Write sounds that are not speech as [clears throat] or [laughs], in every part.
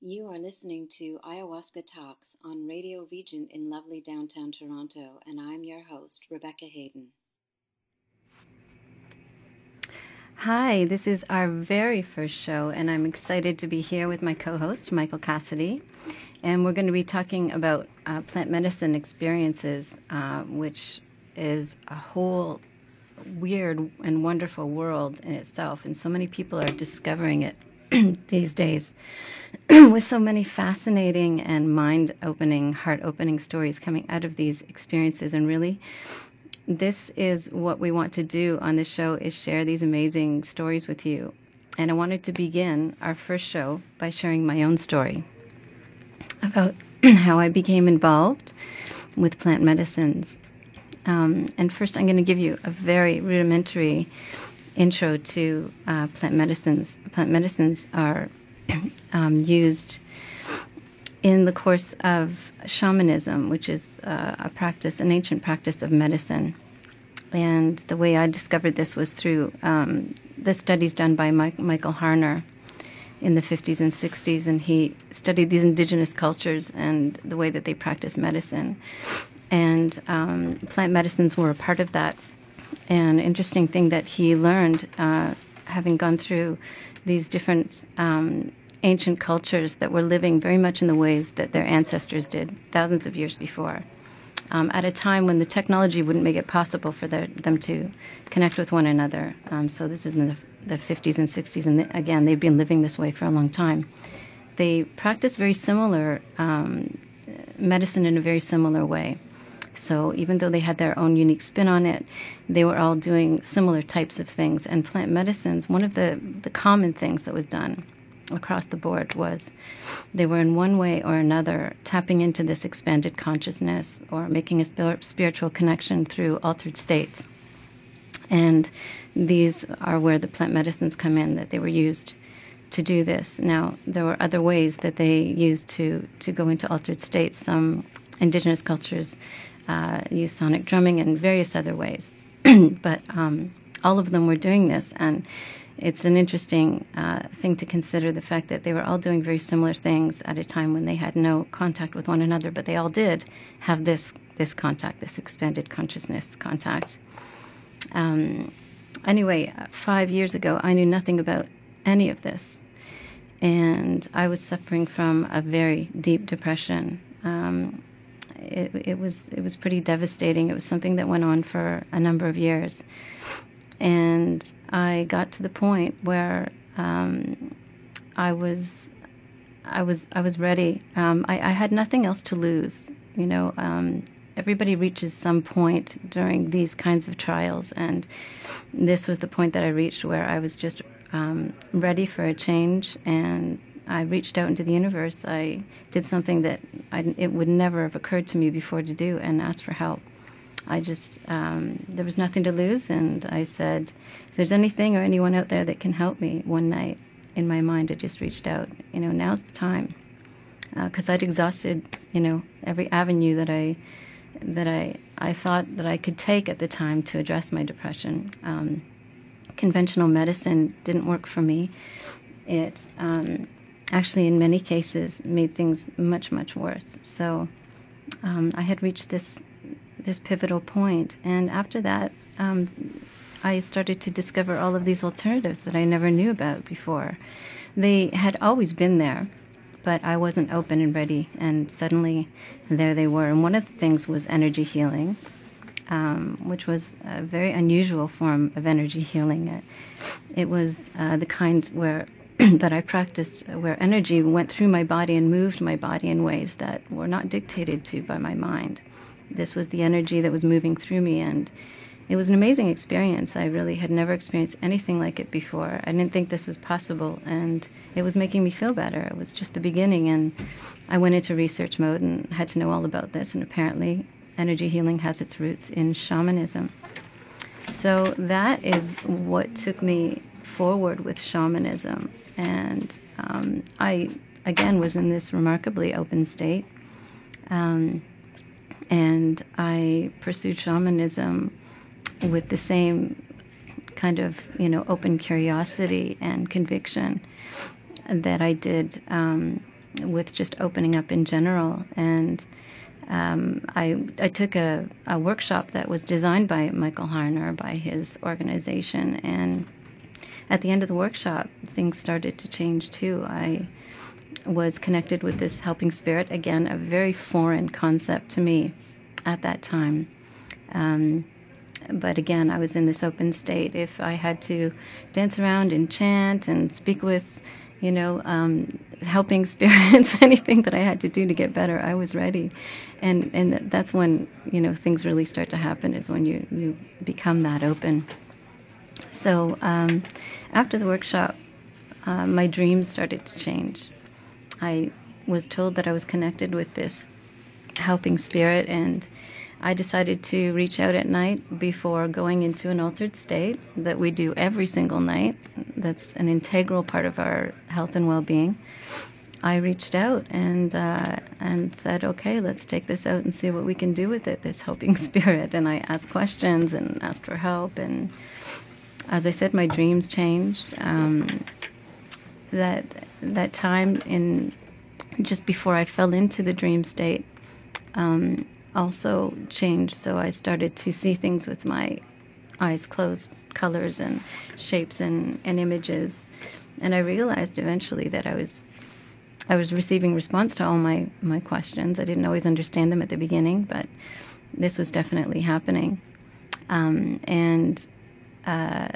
You are listening to Ayahuasca Talks on Radio Regent in lovely downtown Toronto, and I'm your host, Rebecca Hayden. Hi, this is our very first show, and I'm excited to be here with my co host, Michael Cassidy. And we're going to be talking about uh, plant medicine experiences, uh, which is a whole weird and wonderful world in itself. And so many people are discovering it [clears throat] these days [clears throat] with so many fascinating and mind opening, heart opening stories coming out of these experiences. And really, this is what we want to do on this show is share these amazing stories with you. And I wanted to begin our first show by sharing my own story about [clears throat] how I became involved with plant medicines. Um, and first, I'm going to give you a very rudimentary intro to uh, plant medicines. Plant medicines are [coughs] um, used in the course of shamanism, which is uh, a practice, an ancient practice of medicine. And the way I discovered this was through um, the studies done by Mike, Michael Harner in the 50s and 60s, and he studied these indigenous cultures and the way that they practice medicine. And um, plant medicines were a part of that an interesting thing that he learned, uh, having gone through these different um, ancient cultures that were living very much in the ways that their ancestors did thousands of years before. Um, at a time when the technology wouldn't make it possible for their, them to connect with one another. Um, so this is in the, the 50s and 60s, and the, again, they've been living this way for a long time. They practice very similar um, medicine in a very similar way. So even though they had their own unique spin on it, they were all doing similar types of things. And plant medicines, one of the, the common things that was done across the board was they were in one way or another tapping into this expanded consciousness or making a spiritual connection through altered states. And these are where the plant medicines come in, that they were used to do this. Now, there were other ways that they used to, to go into altered states. Some indigenous cultures uh, use sonic drumming and various other ways. [clears throat] but um, all of them were doing this, and it's an interesting uh, thing to consider the fact that they were all doing very similar things at a time when they had no contact with one another, but they all did have this this contact, this expanded consciousness contact. Um, anyway, five years ago, I knew nothing about any of this, and I was suffering from a very deep depression. Um, it, it was it was pretty devastating. It was something that went on for a number of years, and I got to the point where um, I was I was I was ready. Um, I, I, had nothing else to lose. You know, um, everybody reaches some point during these kinds of trials, and this was the point that I reached where I was just um, ready for a change and I reached out into the universe. I did something that I, it would never have occurred to me before to do and asked for help. I just, um, there was nothing to lose, and I said, if there's anything or anyone out there that can help me one night, in my mind, I just reached out. You know, now's the time. Because uh, I'd exhausted, you know, every avenue that I that I, I thought that I could take at the time to address my depression. Um, conventional medicine didn't work for me. It um, actually, in many cases, made things much, much worse. So um, I had reached this this pivotal point, and after that, um, I started to discover all of these alternatives that I never knew about before. They had always been there, but I wasn't open and ready, and suddenly there they were. And one of the things was energy healing. Um, which was a very unusual form of energy healing. It, it was uh, the kind where [clears throat] that I practiced where energy went through my body and moved my body in ways that were not dictated to by my mind. This was the energy that was moving through me, and it was an amazing experience. I really had never experienced anything like it before. I didn't think this was possible, and it was making me feel better. It was just the beginning, and I went into research mode and had to know all about this, and apparently, energy healing has its roots in shamanism. So that is what took me forward with shamanism and um, I, again, was in this remarkably open state. Um, and I pursued shamanism with the same kind of, you know, open curiosity and conviction that I did um, with just opening up in general. And um, I, I took a, a workshop that was designed by Michael Harner, by his organization. And at the end of the workshop, things started to change too. I was connected with this helping spirit, again, a very foreign concept to me at that time. Um, but again, I was in this open state. If I had to dance around and chant and speak with, you know, um, helping [laughs] spirits, anything that I had to do to get better, I was ready. And and that's when you know things really start to happen. Is when you you become that open. So um, after the workshop, uh, my dreams started to change. I was told that I was connected with this helping spirit and I decided to reach out at night before going into an altered state that we do every single night. That's an integral part of our health and well being. I reached out and uh, and said, "Okay, let's take this out and see what we can do with it. This helping [laughs] spirit." And I asked questions and asked for help. And as I said, my dreams changed. Um, that that time in just before I fell into the dream state, um, also changed. So I started to see things with my eyes closed, colors and shapes and, and images. And I realized eventually that I was I was receiving response to all my, my questions. I didn't always understand them at the beginning, but this was definitely happening. Um, and uh,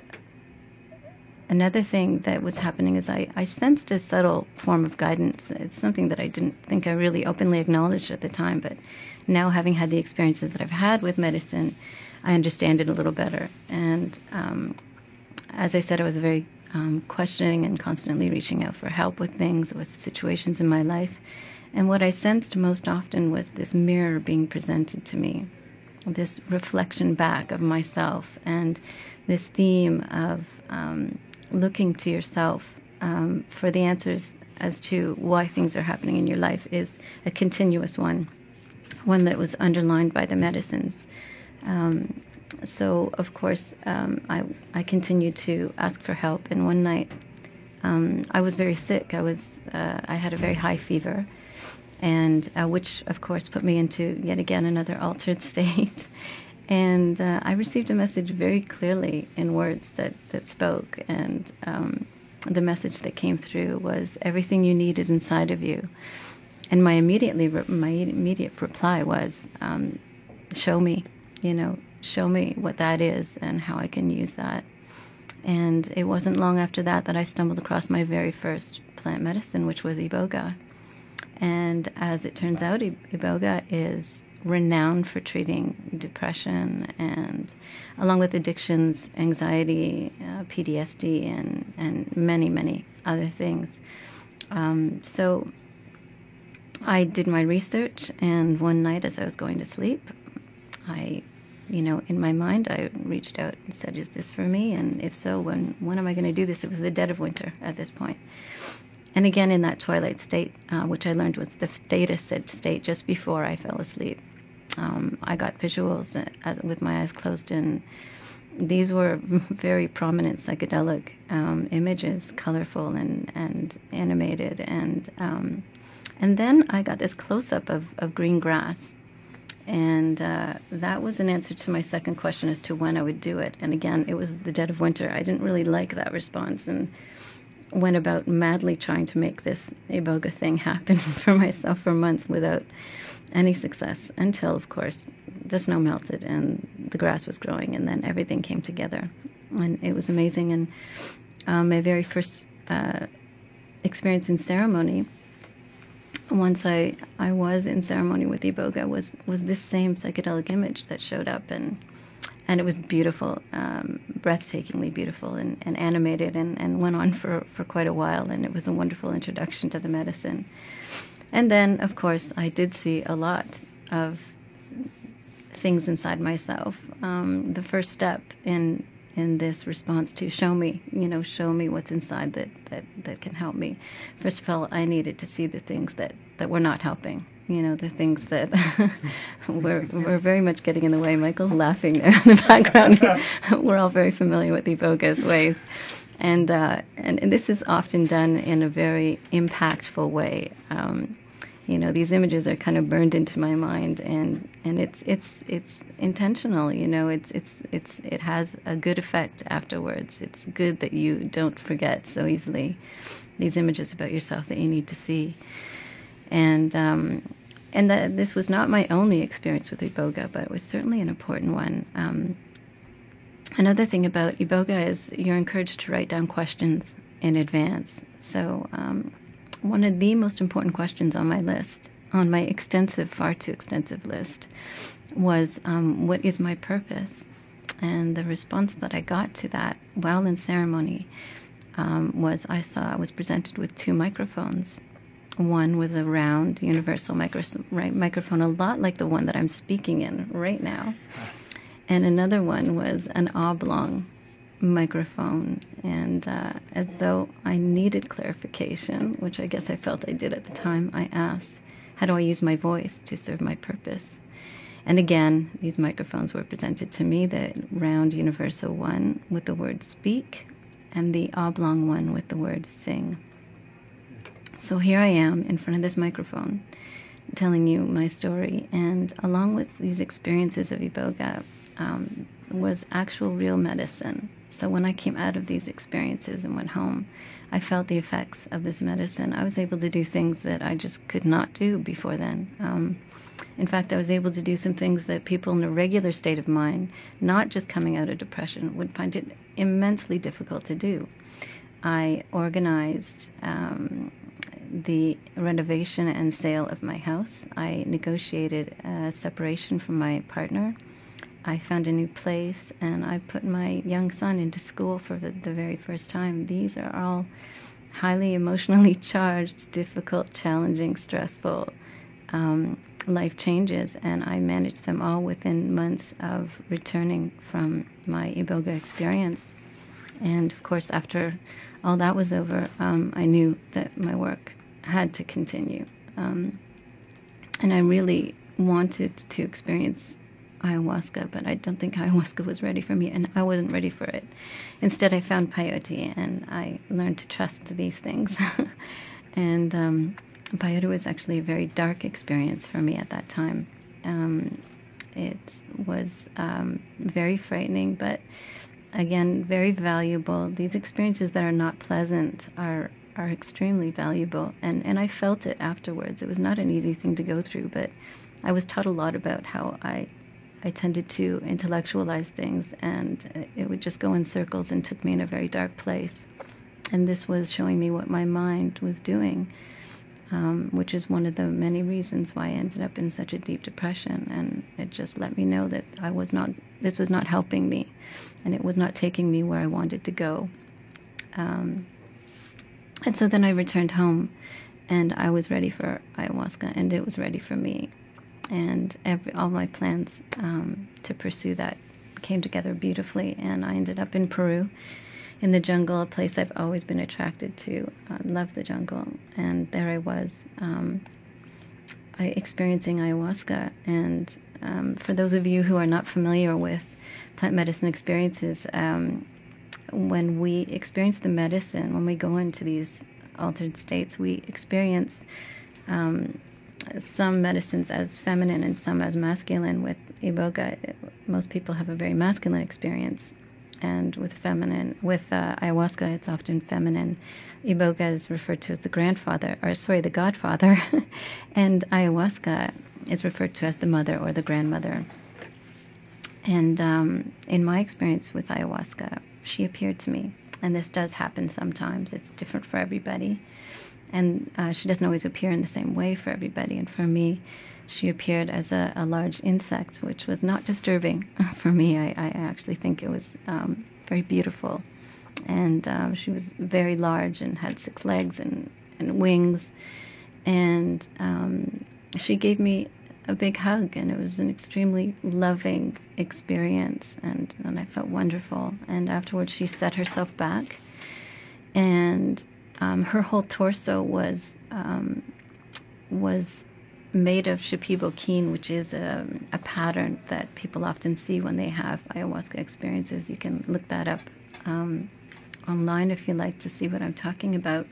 another thing that was happening is I, I sensed a subtle form of guidance. It's something that I didn't think I really openly acknowledged at the time, but now having had the experiences that I've had with medicine, I understand it a little better. And um, as I said, I was very um, questioning and constantly reaching out for help with things, with situations in my life. And what I sensed most often was this mirror being presented to me, this reflection back of myself, and this theme of um, looking to yourself um, for the answers as to why things are happening in your life is a continuous one one that was underlined by the medicines. Um, so, of course, um, I, I continued to ask for help. And one night, um, I was very sick. I was uh, I had a very high fever, and uh, which, of course, put me into yet again another [laughs] altered state. And uh, I received a message very clearly in words that that spoke, and um, the message that came through was everything you need is inside of you. And my immediately my immediate reply was, um, "Show me, you know, show me what that is and how I can use that." And it wasn't long after that that I stumbled across my very first plant medicine, which was iboga. And as it turns out, iboga is renowned for treating depression and, along with addictions, anxiety, uh, PTSD, and and many many other things. Um, so I did my research, and one night as I was going to sleep, I, you know, in my mind, I reached out and said, "Is this for me? And if so, when when am I going to do this?" It was the dead of winter at this point. and again in that twilight state, uh, which I learned was the theta state just before I fell asleep. Um, I got visuals with my eyes closed, and these were [laughs] very prominent psychedelic um, images, colorful and and animated, and um, and then I got this close up of, of green grass. And uh, that was an answer to my second question as to when I would do it. And again, it was the dead of winter. I didn't really like that response and went about madly trying to make this iboga thing [laughs] happen [laughs] for myself for months without any success until, of course, the snow melted and the grass was growing, and then everything came together. And it was amazing. And um, my very first uh, experience in ceremony once I, I was in ceremony with Iboga was was this same psychedelic image that showed up and and it was beautiful, um, breathtakingly beautiful and, and animated and, and went on for, for quite a while and it was a wonderful introduction to the medicine. And then of course I did see a lot of things inside myself. Um, the first step in in this response to show me, you know, show me what's inside that, that, that can help me. First of all, I needed to see the things that, that were not helping. You know, the things that [laughs] were, were very much getting in the way. Michael laughing there in the background. [laughs] we're all very familiar with Iboga's ways. and, uh, and, and this is often done in a very impactful way. Um, you know, these images are kind of burned into my mind, and, and it's it's it's intentional. You know, it's it's it's it has a good effect afterwards. It's good that you don't forget so easily these images about yourself that you need to see, and um, and that this was not my only experience with iboga, but it was certainly an important one. Um, another thing about iboga is you're encouraged to write down questions in advance. So, um, one of the most important questions on my list, on my extensive, far too extensive list, was um, what is my purpose? And the response that I got to that while in ceremony um, was I saw I was presented with two microphones one was a round universal micro- right, microphone, a lot like the one that I'm speaking in right now. And another one was an oblong microphone. And uh, as though I needed clarification, which I guess I felt I did at the time, I asked, How do I use my voice to serve my purpose? And again, these microphones were presented to me the round universal one with the word speak, and the oblong one with the word sing. So here I am in front of this microphone telling you my story. And along with these experiences of Iboga um, was actual real medicine. So when I came out of these experiences and went home, I felt the effects of this medicine. I was able to do things that I just could not do before then. Um, in fact, I was able to do some things that people in a regular state of mind, not just coming out of depression, would find it immensely difficult to do. I organized um, the renovation and sale of my house. I negotiated a separation from my partner. I found a new place and I put my young son into school for the, very first time. These are all highly emotionally [laughs] charged, difficult, challenging, stressful um, life changes, and I managed them all within months of returning from my Iboga experience. And of course, after all that was over, um, I knew that my work had to continue. Um, and I really wanted to experience ayahuasca, but I don't think [laughs] ayahuasca was ready for me, and I wasn't ready for it. Instead, I found peyote, and I learned to trust these things. [laughs] and um, peyote was actually a very dark experience for me at that time. Um, it was um, very frightening, but again, very valuable. These experiences that are not pleasant are are extremely valuable. And, and I felt it afterwards. It was not an easy thing to go through, but I was taught a lot about how I, I tended to intellectualize things, and it would just go in circles and took me in a very dark place. And this was showing me what my mind was doing, um, which is one of the many reasons why I ended up in such a deep depression. And it just let me know that I was not, this was not helping me, and it was not taking me where I wanted to go. Um, and so then I returned home and I was ready for ayahuasca and it was ready for me. And every, all my plans um, to pursue that came together beautifully. And I ended up in Peru in the jungle, a place I've always been attracted to. I love the jungle. And there I was um, I, experiencing ayahuasca. And um, for those of you who are not familiar with plant medicine experiences, um, when we experience the medicine, when we go into these altered states, we experience um, some medicines as feminine and some as masculine. With iboga, most people have a very masculine experience, and with feminine, with uh, ayahuasca, it's often feminine. Iboga is referred to as the grandfather, or sorry, the godfather, [laughs] and ayahuasca is referred to as the mother or the grandmother. And um, in my experience with ayahuasca, she appeared to me. And this does happen sometimes, it's different for everybody. And uh, she doesn't always appear in the same way for everybody. And for me, she appeared as a, a large insect, which was not disturbing [laughs] for me. I, I actually think it was um, very beautiful. And um, she was very large and had six legs and, and wings. And um, she gave me a big hug, and it was an extremely loving experience, and, and I felt wonderful. And afterwards, she set herself back, and um, her whole torso was um, was made of shipibo kin, which is a, a, pattern that people often see when they have ayahuasca experiences. You can look that up um, online if you like to see what I'm talking about.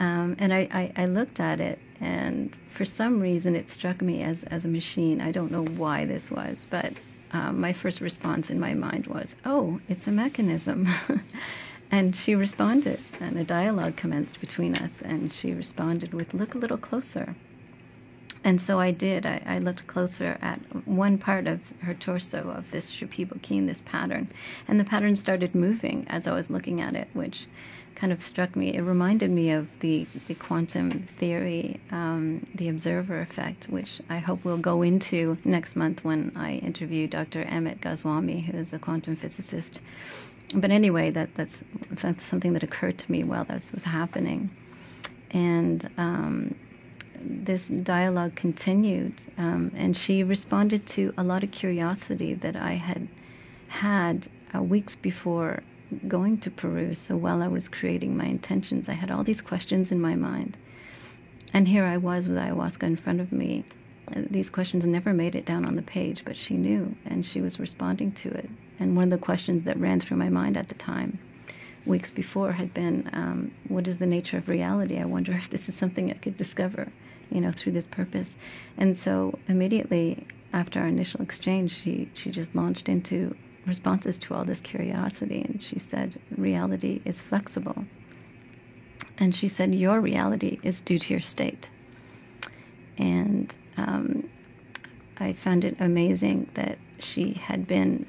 Um, and I, I, I, looked at it, and for some reason, it struck me as, as a machine. I don't know why this was, but um, my first response in my mind was, oh, it's a mechanism. [laughs] and she responded, and a dialogue commenced between us, and she responded with, look a little closer. And so I did. I, I, looked closer at one part of her torso of this Shipibo this pattern. And the pattern started moving as I was looking at it, which kind of struck me. It reminded me of the, the quantum theory, um, the observer effect, which I hope we'll go into next month when I interview Dr. Amit Goswami, who is a quantum physicist. But anyway, that, that's, that's something that occurred to me while this was happening. And um, this dialogue continued, um, and she responded to a lot of curiosity that I had had uh, weeks before going to Peru. So while I was creating my intentions, I had all these questions in my mind. And here I was with ayahuasca in front of me. These questions never made it down on the page, but she knew, and she was responding to it. And one of the questions that ran through my mind at the time weeks before had been um, what is the nature of reality? I wonder if this is something I could discover you know, through this purpose. And so immediately after our initial exchange, she, she just launched into responses to all this curiosity. And she said, reality is flexible. And she said, your reality is due to your state. And um, I found it amazing that she had been,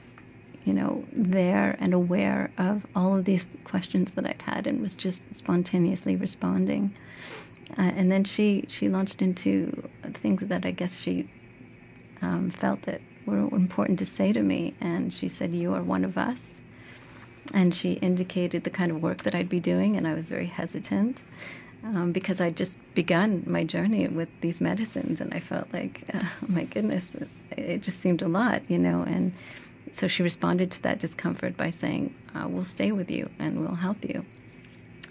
you know, there and aware of all of these questions that I'd had and was just spontaneously responding. Uh, and then she, she launched into things that I guess she um, felt that were important to say to me. And she said, You are one of us. And she indicated the kind of work that I'd be doing, and I was very hesitant. Um, because I'd just begun my journey with these medicines, and I felt like, [laughs] oh my goodness, it, it, just seemed a lot, you know. And so she responded to that discomfort by saying, uh, "We'll stay with you and we'll help you."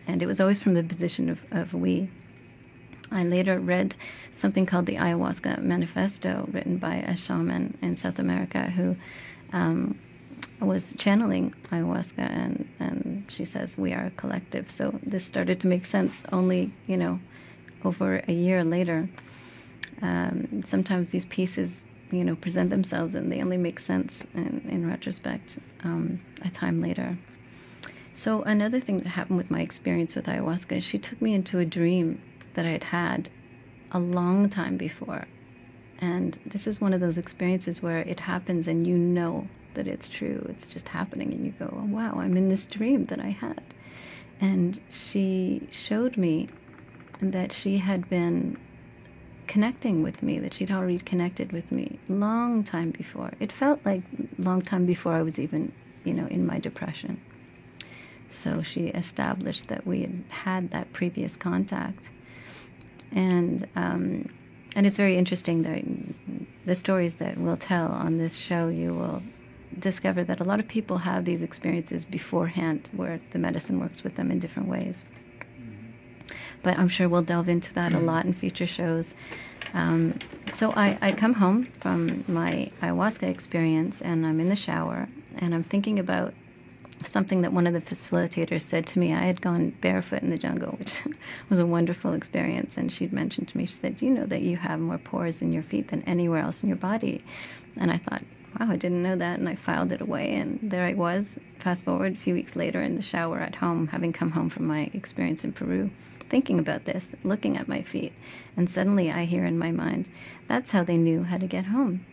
And it was always from the position of, of we. I later read something called the Ayahuasca Manifesto, written by a shaman in South America who um, was channeling ayahuasca, and, and she says, We are a collective. So this started to make sense only, you know, over a year later. Um, sometimes these pieces, you know, present themselves and they only make sense in, in retrospect um, a time later. So another thing that happened with my experience with ayahuasca is she took me into a dream that I'd had a long time before. And this is one of those experiences where it happens and you know that it's true. It's just happening, and you go, oh, wow, I'm in this dream that I had. And she showed me that she had been connecting with me, that she'd already connected with me long time before. It felt like long time before I was even, you know, in my depression. So she established that we had had that previous contact and um, and it's very interesting that the stories that we'll tell on this show, you will discover that a lot of people have these experiences beforehand, where the medicine works with them in different ways. But I'm sure we'll delve into that a lot in future shows. Um, so I, I come home from my ayahuasca experience, and I'm in the shower, and I'm thinking about something that one of the facilitators said to me. I had gone barefoot in the jungle, which [laughs] was a wonderful experience. And she'd mentioned to me, she said, Do you know that you have more pores in your feet than anywhere else in your body? And I thought, Wow, I didn't know that. And I filed it away. And there I was, fast forward a few weeks later in the shower at home, having come home from my experience in Peru, thinking about this, looking at my feet. And suddenly I hear in my mind, That's how they knew how to get home.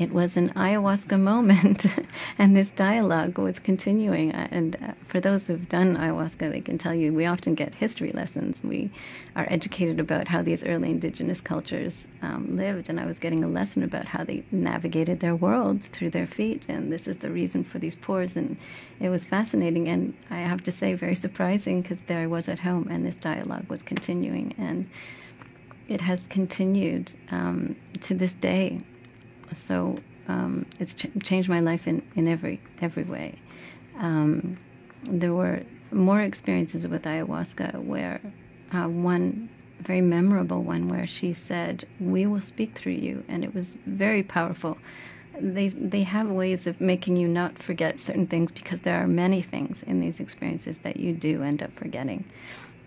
It was an ayahuasca moment, [laughs] and this dialogue was continuing. And uh, for those who've done ayahuasca, they can tell you we often get history lessons. We are educated about how these early indigenous cultures um, lived, and I was getting a lesson about how they navigated their world through their feet, and this is the reason for these pores. And it was fascinating, and I have to say, very surprising because there I was at home, and this dialogue was continuing, and it has continued um, to this day. So um, it's ch- changed my life in, in every every way. Um, there were more experiences with ayahuasca where uh, one very memorable one where she said, "We will speak through you," and it was very powerful. they they have ways of making you not forget certain things because there are many things in these experiences that you do end up forgetting.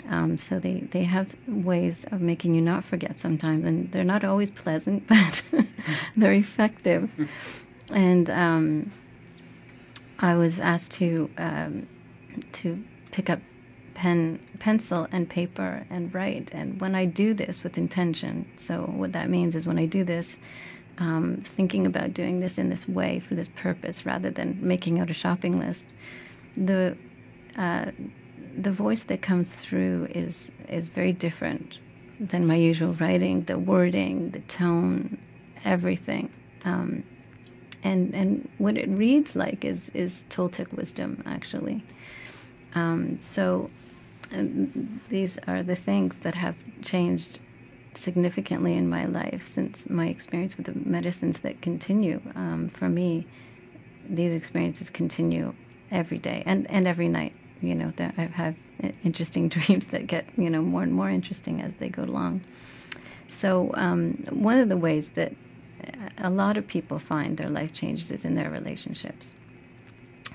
Um, so they, they have ways of making you not forget sometimes, and they're not always pleasant, [laughs] but [laughs] they're effective. And um, I was asked to um, to pick up pen, pencil, and paper and write. And when I do this with intention, so what that means is when I do this, um, thinking about doing this in this way for this purpose rather than making out a shopping list, the uh, the voice that comes through is is very different than my usual writing. The wording, the tone, everything, um, and and what it reads like is is Toltec wisdom actually. Um, so these are the things that have changed significantly in my life since my experience with the medicines that continue. Um, for me, these experiences continue every day and, and every night. You know, I have interesting [laughs] dreams that get, you know, more and more interesting as they go along. So, um, one of the ways that a lot of people find their life changes is in their relationships.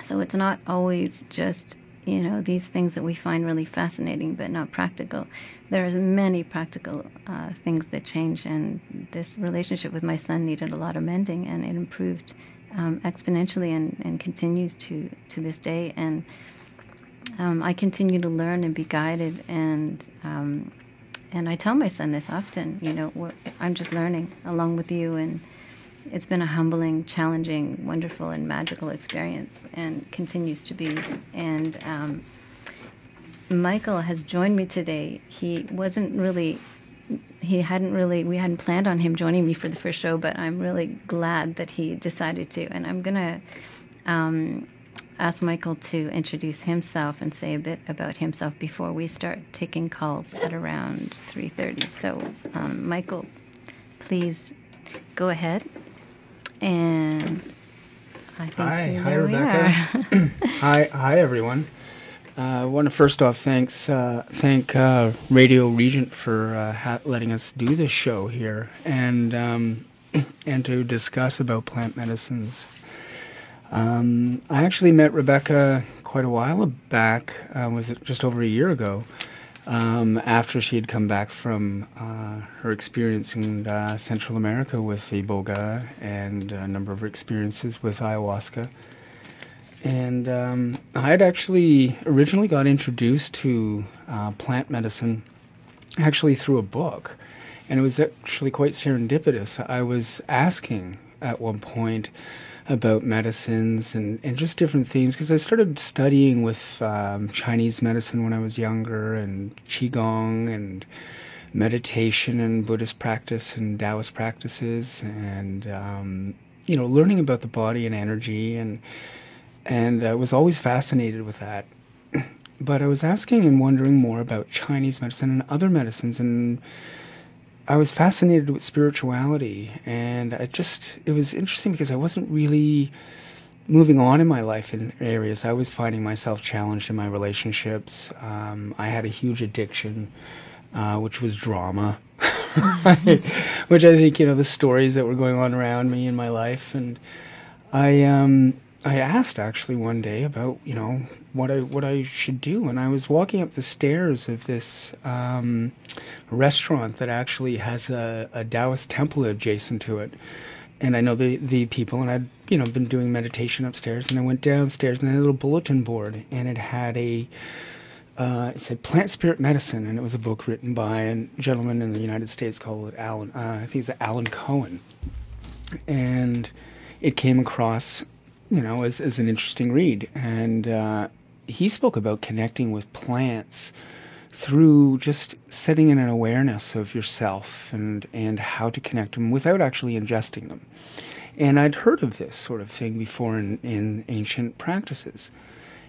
So, it's not always just you know these things that we find really fascinating but not practical there are many practical uh, things that change and this relationship with my son needed a lot of mending and it improved um, exponentially and, and continues to to this day and um, I continue to learn and be guided and um, and I tell my son this often you know I'm just learning along with you and it's been a humbling, challenging, wonderful, and magical experience, and continues to be. And um, Michael has joined me today. He wasn't really, he hadn't really, we hadn't planned on him joining me for the first show, but I'm really glad that he decided to. And I'm gonna um, ask Michael to introduce himself and say a bit about himself before we start taking calls at around 3:30. So, um, Michael, please go ahead. And I think hi, hi Rebecca. [coughs] hi, hi everyone. Uh, I want to first off thanks uh, thank uh, Radio Regent for uh, ha- letting us do this show here and um, [coughs] and to discuss about plant medicines. Um, I actually met Rebecca quite a while back. Uh, was it just over a year ago? um, after she had come back from uh, her experience in uh, Central America with iboga and a number of experiences with ayahuasca. And um, I had actually originally got introduced to uh, plant medicine actually through a book. And it was actually quite serendipitous. I was asking at one point about medicines and, and just different things because I started studying with um, Chinese medicine when I was younger and Qigong and meditation and Buddhist practice and Taoist practices and um, you know learning about the body and energy and and I was always fascinated with that. But I was asking and wondering more about Chinese medicine and other medicines and I was fascinated with spirituality, and I just it was interesting because I wasn't really moving on in my life in areas. I was finding myself challenged in my relationships. Um, I had a huge addiction, uh, which was drama, [laughs] which I think you know the stories that were going on around me in my life, and I um, I asked actually one day about you know what I what I should do, and I was walking up the stairs of this um, restaurant that actually has a, a Taoist temple adjacent to it, and I know the the people, and I'd you know been doing meditation upstairs, and I went downstairs, and they had a little bulletin board, and it had a uh, it said Plant Spirit Medicine, and it was a book written by a gentleman in the United States called Alan. Uh, I think it's Alan Cohen, and it came across you know, as, as an interesting read. And uh, he spoke about connecting with plants through just setting in an awareness of yourself and, and how to connect them without actually ingesting them. And I'd heard of this sort of thing before in, in ancient practices.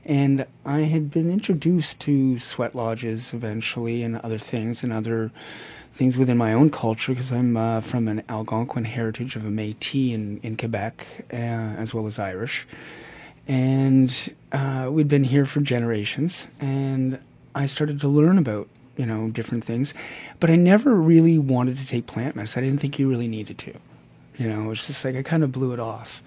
And I had been introduced to sweat lodges eventually and other things and other things within my own culture because I'm uh, from an Algonquin heritage of a Métis in, in Quebec, uh, as well as Irish. And uh, we'd been here for generations, and I started to learn about you know different things, but I never really wanted to take plant medicine. I didn't think you really needed to. You know, it's just like I kind of blew it off.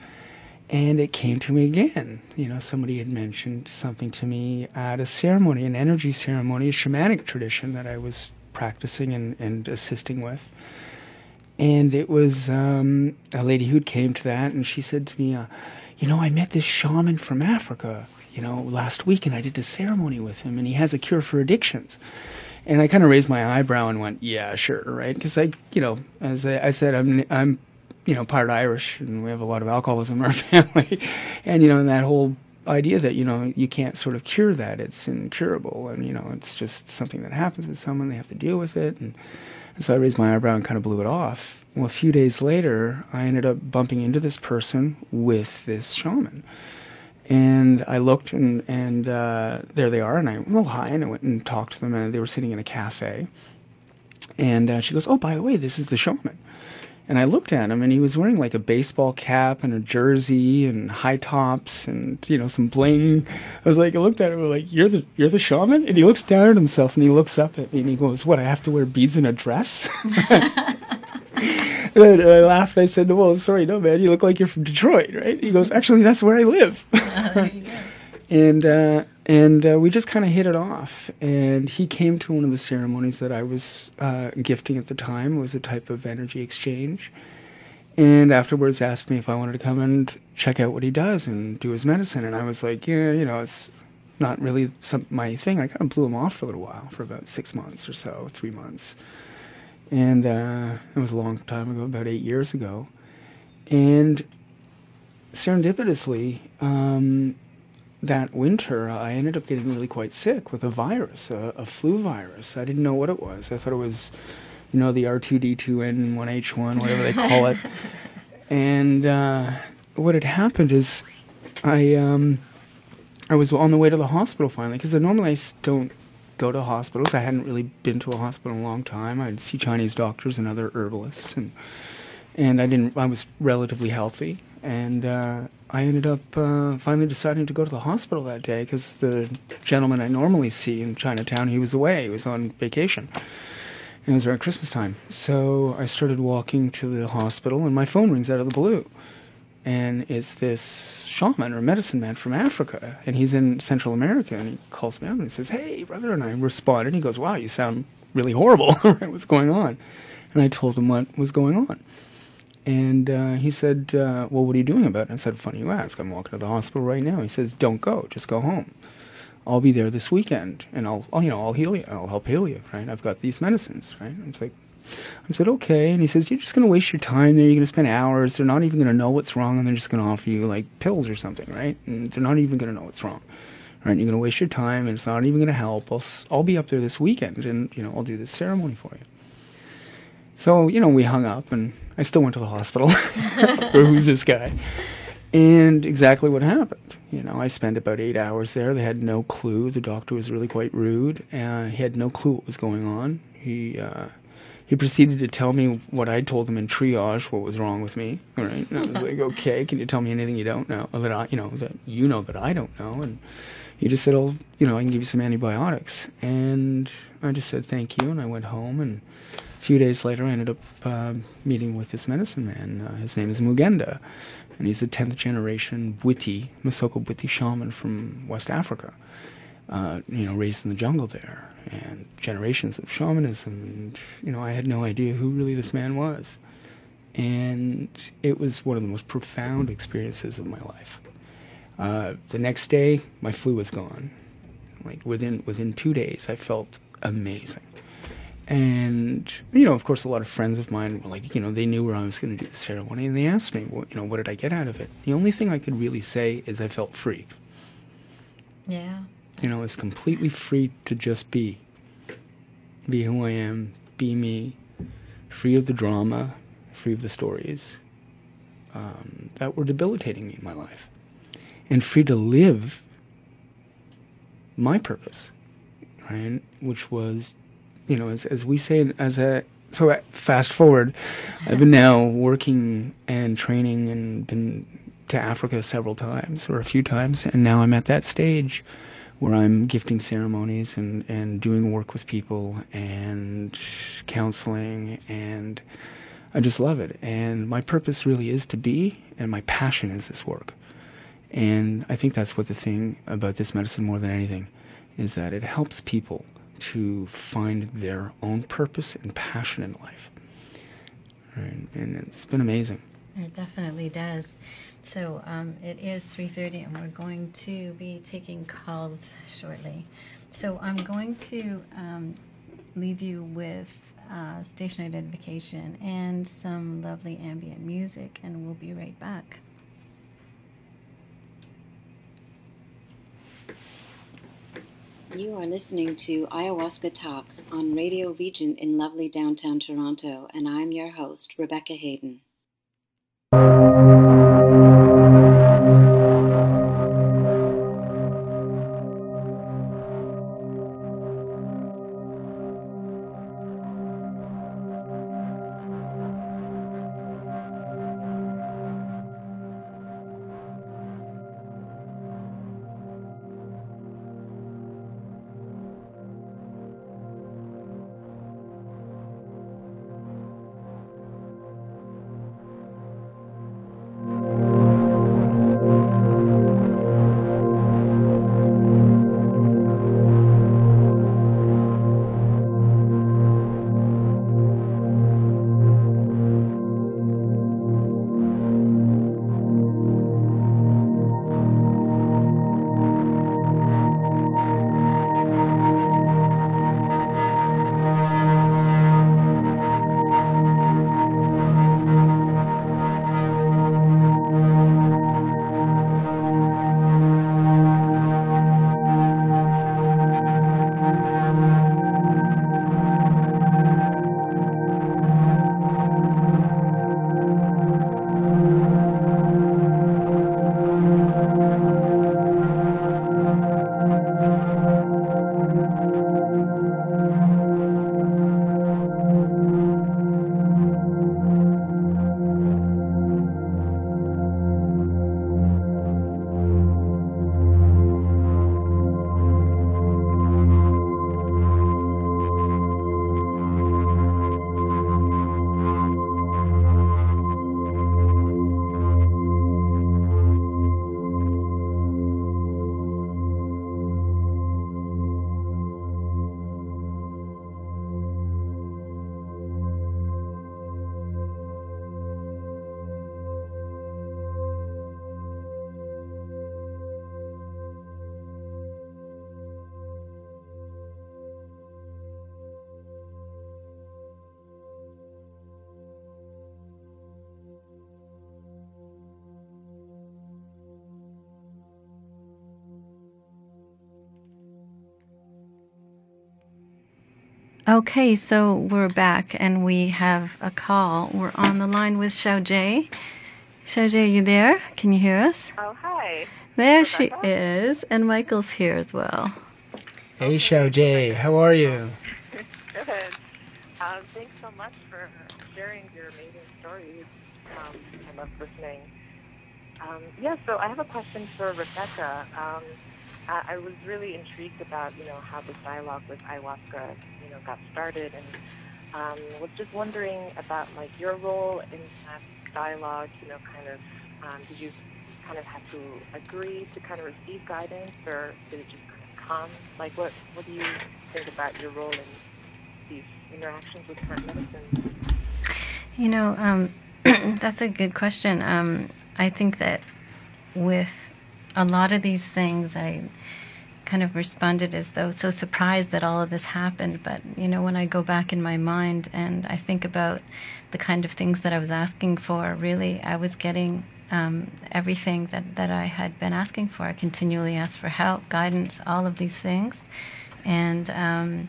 And it came to me again. You know, somebody had mentioned something to me at a ceremony, an energy ceremony, a shamanic tradition that I was practicing and, and assisting with. And it was um, a lady who came to that, and she said to me, uh, You know, I met this shaman from Africa, you know, last week, and I did a ceremony with him, and he has a cure for addictions. And I kind of raised my eyebrow and went, "Yeah, sure, right?" Because I, you know, as I, I, said, I'm, I'm, you know, part Irish, and we have a lot of alcoholism in our [laughs] family, and you know, and that whole idea that you know you can't sort of cure that; it's incurable, and you know, it's just something that happens with someone; they have to deal with it, and, and so I raised my eyebrow and kind of blew it off. Well, a few days later, I ended up bumping into this person with this shaman and I looked, and, and uh, there they are. And I, well, hi. And I went and talked to them, and they were sitting in a cafe. And uh, she goes, Oh, by the way, this is the shaman. And I looked at him, and he was wearing like a baseball cap and a jersey and high tops and you know some bling. I was like, I looked at him, like, "You're the you're the shaman." And he looks down at himself, and he looks up at me, and he goes, "What? I have to wear beads in a dress?" [laughs] and I laughed. I said, "Well, sorry, no, man. You look like you're from Detroit, right?" He goes, "Actually, that's where I live." [laughs] and uh, and uh, we just kind of hit it off. And he came to one of the ceremonies that I was uh, gifting at the time. It was a type of energy exchange. And afterwards, asked me if I wanted to come and check out what he does and do his medicine. And I was like, yeah, you know, it's not really some, my thing. I kind of blew him off for a little while, for about six months or so, three months and uh, it was a long time ago, about eight years ago. And serendipitously, um, that winter, I ended up getting really quite sick with a virus, a, a, flu virus. I didn't know what it was. I thought it was, you know, the R2D2N1H1, whatever they call it. [laughs] and uh, what had happened is, I um, I was on the way to the hospital finally because normally I don't go to hospitals. I hadn't really been to a hospital in a long time. I'd see Chinese doctors and other herbalists, and and I didn't. I was relatively healthy, and uh, I ended up uh, finally deciding to go to the hospital that day because the gentleman I normally see in Chinatown he was away. He was on vacation. And it was around Christmas time. So I started walking to the hospital, and my phone rings out of the blue and it's this shaman or medicine man from Africa, and he's in Central America, and he calls me up and he says, "Hey, brother," and I respond, and he goes, "Wow, you sound really horrible. [laughs] What's going on?" And I told him what was going on, and uh, he said, uh, "Well, what are you doing about it?" I said, "Funny you ask. I'm walking to the hospital right now." He says, "Don't go. Just go home. I'll be there this weekend, and I'll, I'll you know, I'll heal you. I'll help heal you. Right? I've got these medicines. Right?" I was like, I said, okay. And he says, you're just going to waste your time there. You're going to spend hours. They're not even going to know what's wrong, and they're just going to offer you like pills or something, right? And they're not even going to know what's wrong, right? You're going to waste your time, and it's not even going to help. I'll, I'll be up there this weekend, and you know, I'll do this ceremony for you. So you know, we hung up, and I still went to the hospital. [laughs] who's this guy? And exactly what happened. You know, I spent about eight hours there. They had no clue. The doctor was really quite rude. Uh, he had no clue what was going on. He uh, he proceeded to tell me what I told him in triage, what was wrong with me. All right, and I was like, okay, can you tell me anything you don't know that I, you know, that you know that I don't know? And he just said, oh, you know, I can give you some antibiotics. And I just said thank you, and I went home. And few days later, I ended up uh, meeting with this medicine man. Uh, his name is Moughenda, and he's a tenth generation Bwiti, Missoko Bwiti shaman from West Africa. Uh, you know, raised in the jungle there and generations of shamanism. And, you know, I had no idea who really this man was. And it was one of the most profound experiences of my life. Uh, the next day, my flu was gone. Like within within two days, I felt amazing. And you know, of course, a lot of friends of mine were like, you know, they knew where I was going to do the ceremony, and they asked me, well, you know, what did I get out of it? The only thing I could really say is I felt free. Yeah. You know, was completely free to just be. Be who I am, be me, free of the drama, free of the stories um, that were debilitating me in my life, and free to live my purpose, right? Which was, you know, as, as we say, as a so fast forward, I've been now working and training and been to Africa several times or a few times, and now I'm at that stage where I'm gifting ceremonies and, and doing work with people and counseling and I just love it. And my purpose really is to be, and my passion is this work. And I think that's what the thing about this medicine more than anything is that it helps people to find their own purpose and passion in life. And it's been amazing. It definitely does. So um, it is 3.30 and we're going to be taking calls shortly. So I'm going to um, leave you with uh, station identification and some lovely ambient music, and we'll be right back. You are listening to Ayahuasca Talks on Radio Regent in lovely downtown Toronto, and I'm your host, Rebecca Hayden. Okay, so we're back and we have a call. We're on the line with Xiao Jie. Xiao Jie, are you there? Can you hear us? Oh, hi. There Rebecca? she is, and Michael's here as well. Hey, Xiao Jie, how are you? [laughs] Good. Uh, thanks so much for sharing your amazing stories. Um, I love listening. Um, yeah, so I have a question for Rebecca. Um, I, I was really intrigued about, you know, how this dialogue with ayahuasca, you know, got started, and um, was just wondering about like your role in that dialogue. You know, kind of, um, did you kind of have to agree to kind of receive guidance, or did it just kind of come? Like, what what do you think about your role in these interactions with plant medicine? You know, um, [clears throat] that's a good question. Um, I think that with a lot of these things I kind of responded as though so surprised that all of this happened. But, you know, when I go back in my mind and I think about the kind of things that I was asking for, really, I was getting um, everything that, that I had been asking for. I continually asked for help, guidance, all of these things. And, um,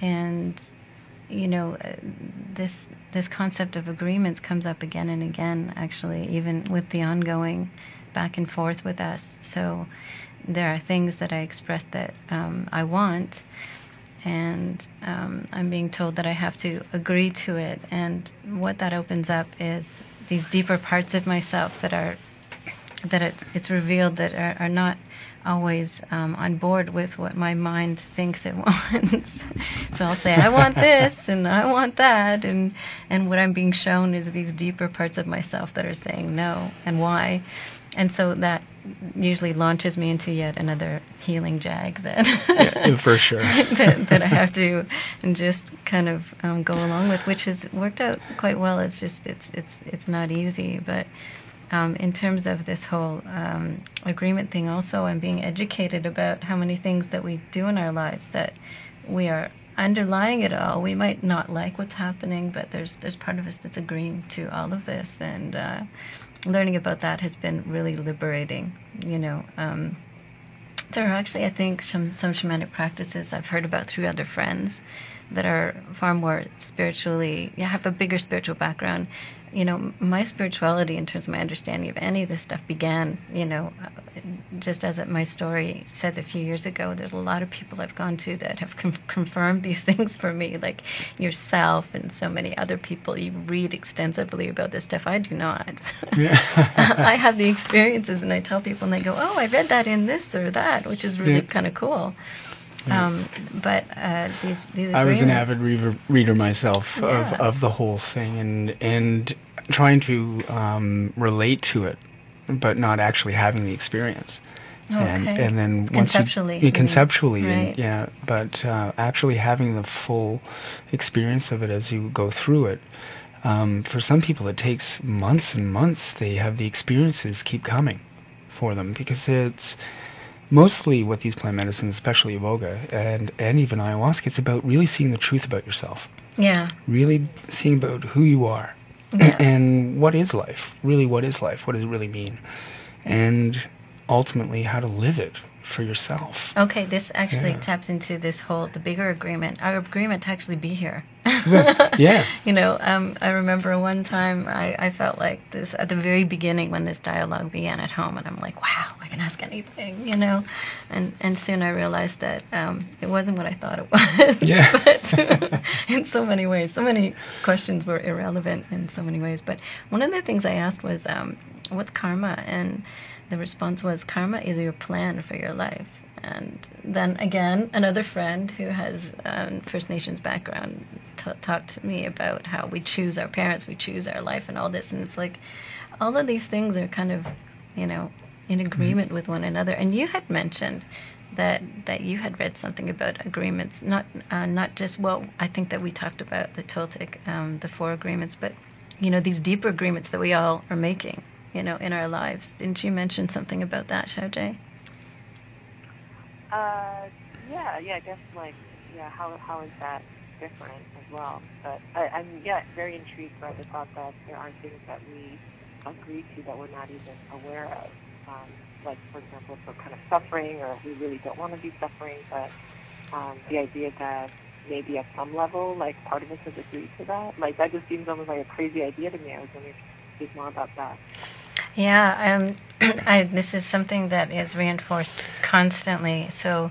and, you know, uh, this this concept of agreements comes up again and again. Actually, even with the ongoing back and forth with us. So there are things that I express that um, I want, and um, I'm being told that I have to agree to it. And what that opens up is these deeper parts of myself that are that it's it's revealed that are, are not always um, on board with what my mind thinks it [laughs] wants. so I'll say I want this and I want that, and and what I'm being shown is these deeper parts of myself that are saying no and why, and so that usually launches me into yet another healing jag that yeah, for sure [laughs] that, that, I have to just kind of um, go along with, which has worked out quite well. It's just it's it's it's not easy, but. Um, in terms of this whole um, agreement thing, also, I'm being educated about how many things that we do in our lives that we are underlying it all. We might not like what's happening, but there's there's part of us that's agreeing to all of this, and uh, learning about that has been really liberating. You know, um, there are actually, I think, some, some shamanic practices I've heard about through other friends that are far more spiritually, yeah, have a bigger spiritual background you know, my spirituality in terms of my understanding of any of this stuff began, you know, uh, just as my story says a few years ago. There's a lot of people I've gone to that have com- confirmed these [laughs] things for me, like yourself and so many other people. You read extensively about this stuff. I do not. Yeah. [laughs] I have the experiences, and I tell people, and they go, "Oh, I read that in this or that," which is really yeah. kind of cool. Um, but uh, these these I was an avid reader, reader myself yeah. of, of the whole thing, and and trying to um, relate to it, but not actually having the experience. Okay. And, and then once conceptually, you, yeah, conceptually, right. and, yeah, but uh, actually having the full experience of it as you go through it. Um, for some people, it takes months and months. They have the experiences keep coming for them because it's mostly with these plant medicines, especially iboga and, and even ayahuasca, it's about really seeing the truth about yourself. Yeah. Really seeing about who you are yeah. and what is life. Really, what is life? What does it really mean? And ultimately, how to live it for yourself. Okay, this actually yeah. taps into this whole the bigger agreement. Our agreement to actually be here. yeah. [laughs] You know, um, I remember one time I, I felt like this at the very beginning when this dialogue began at home, and I'm like, wow, can ask anything, you know, and and soon I realized that um, it wasn't what I thought it [laughs] was. Yeah. [laughs] but [laughs] in so many ways, so many questions were irrelevant in so many ways. But one of the things I asked was, um, what's karma and the response was karma is your plan for your life. And then again, another friend who has um, First Nations background t- talked to me about how we choose our parents, we choose our life, and all this. And it's like all of these things are kind of, you know, in agreement mm-hmm. with one another. And you had mentioned that that you had read something about agreements, not uh, not just well. I think that we talked about the Toltec, um, the four agreements, but you know these deeper agreements that we all are making you know, in our lives. Didn't you mention something about that, Xiaojie? Uh, yeah, yeah, I guess like, yeah, how how is that different as well? But I, I'm yeah very intrigued by the thought that there are things that we agree to that we're not even aware of. Um, like for example, for kind of suffering, or we really don't want to be suffering, but um, the idea that maybe at some level, like part of us has agreed to that. Like that just seems almost like a crazy idea to me. I was wondering if you could speak more about that. Yeah, um, [clears throat] I, this is something that is reinforced constantly. So,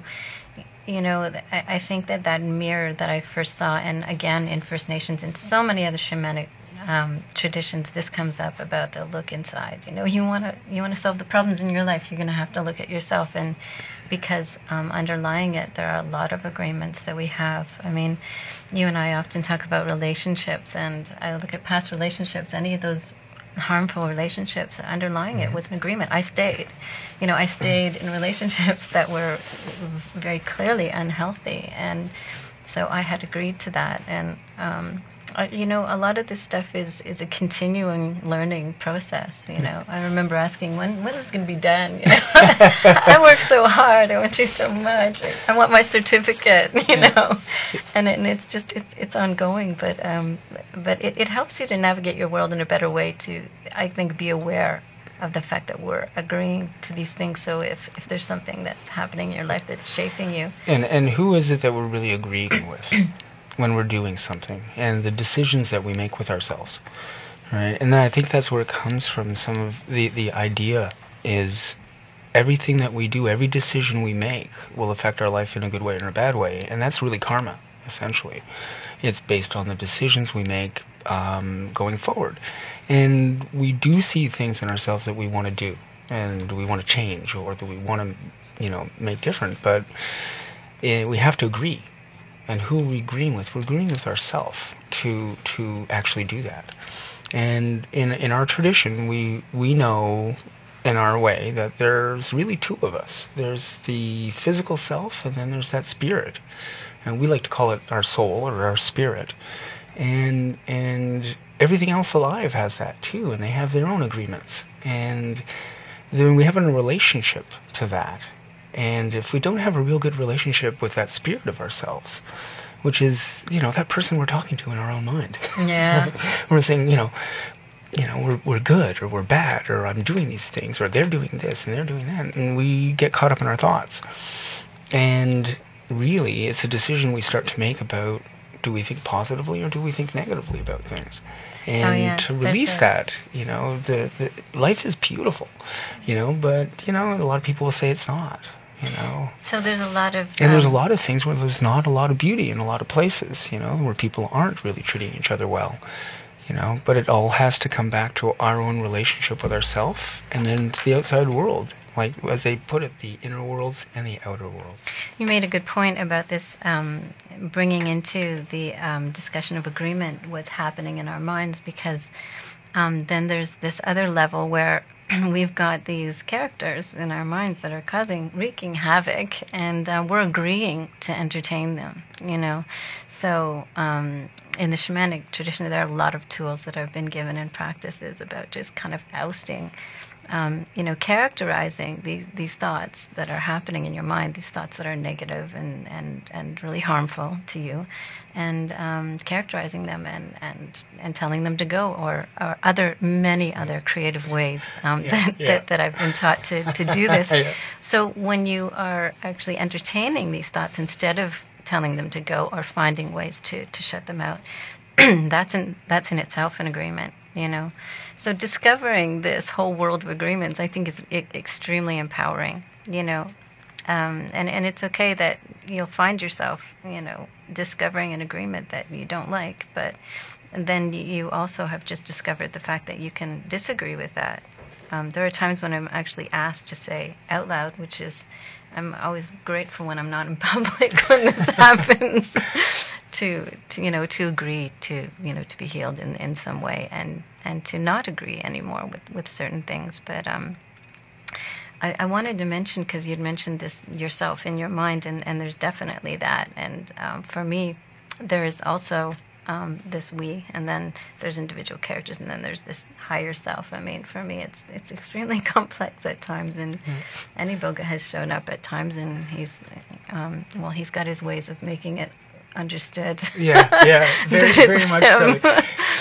you know, I, I, think that that mirror that I first saw, and again in First Nations and so many other shamanic um, traditions, this comes up about the look inside. You know, you want to you want to solve the problems in your life, you're going to have to look at yourself, and because um, underlying it, there are a lot of agreements that we have. I mean, you and I often talk about relationships, and I look at past relationships. Any of those harmful relationships underlying it was an agreement i stayed you know i stayed in relationships that were very clearly unhealthy and so i had agreed to that and um, uh, you know, a lot of this stuff is is a continuing learning process. You know, I remember asking when when is this going to be done. [laughs] You know, [laughs] I work so hard. I went through so much. I want my certificate. [laughs] You know, and, it, and it's just it's it's ongoing. But um, but it, it helps you to navigate your world in a better way. To I think be aware of the fact that we're agreeing to these things. So if, if there's something that's happening in your life that's shaping you, and and who is it that we're really agreeing with? [clears throat] when we're doing something and the decisions that we make with ourselves right and then i think that's where it comes from some of the the idea is everything that we do every decision we make will affect our life in a good way or a bad way and that's really karma essentially it's based on the decisions we make um, going forward and we do see things in ourselves that we want to do and we want to change or that we want to, you know, make different. But eh, we have to agree. And who are we agreeing with? We're agreeing with ourselves to to actually do that. And in in our tradition, we we know in our way that there's really two of us. There's the physical self, and then there's that spirit, and we like to call it our soul or our spirit. And and everything else alive has that too, and they have their own agreements. And then we have a relationship to that. And if we don't have a real good relationship with that spirit of ourselves, which is, you know, that person we're talking to in our own mind. Yeah. [laughs] we're saying, you know, you know, we're, we're good or we're bad or I'm doing these things or they're doing this and they're doing that. And we get caught up in our thoughts. And really, it's a decision we start to make about do we think positively or do we think negatively about things? Oh, and Oh, yeah. to release that, you know, the, the life is beautiful, you know, but, you know, a lot of people will say it's not, you know. So there's a lot of. And there's a um, lot of things where there's not a lot of beauty in a lot of places, you know, where people aren't really treating each other well, you know. But it all has to come back to our own relationship with ourselves and then to the outside world. Like, as they put it, the inner worlds and the outer worlds. You made a good point about this um, bringing into the um, discussion of agreement what's happening in our minds because um, then there's this other level where we've got these characters in our minds that are causing, wreaking havoc, and uh, we're agreeing to entertain them, you know. So, um, in the shamanic tradition, there are a lot of tools that have been given and practices about just kind of ousting um, you know, characterizing these these thoughts that are happening in your mind, these thoughts that are negative and and, and really harmful to you, and um, characterizing them and, and and telling them to go, or or other many other creative ways um, that, yeah. that that I've been taught to to do this. [laughs] Yeah. So when you are actually entertaining these thoughts instead of telling them to go or finding ways to to shut them out, [clears throat] that's in that's in itself an agreement you know so discovering this whole world of agreements i think is e- extremely empowering you know? Um, and and it's okay that you'll find yourself you know discovering an agreement that you don't like but then you also have just discovered the fact that you can disagree with that. Um, there are times when i'm actually asked to say out loud which is i'm always grateful when i'm not in [laughs] public when this [laughs] happens [laughs] to, to you know to agree to you know to be healed in, in some way. And and to not agree anymore with, with certain things but um I, I wanted to mention because you'd mentioned this yourself in your mind and, and there's definitely that and um, for me there's also um, this we and then there's individual characters and then there's this higher self. I mean for me it's it's extremely [laughs] complex at times and any boga has shown up at times and he's um, well he's got his ways of making it understood Yeah, yeah, [laughs] very, very much so. him.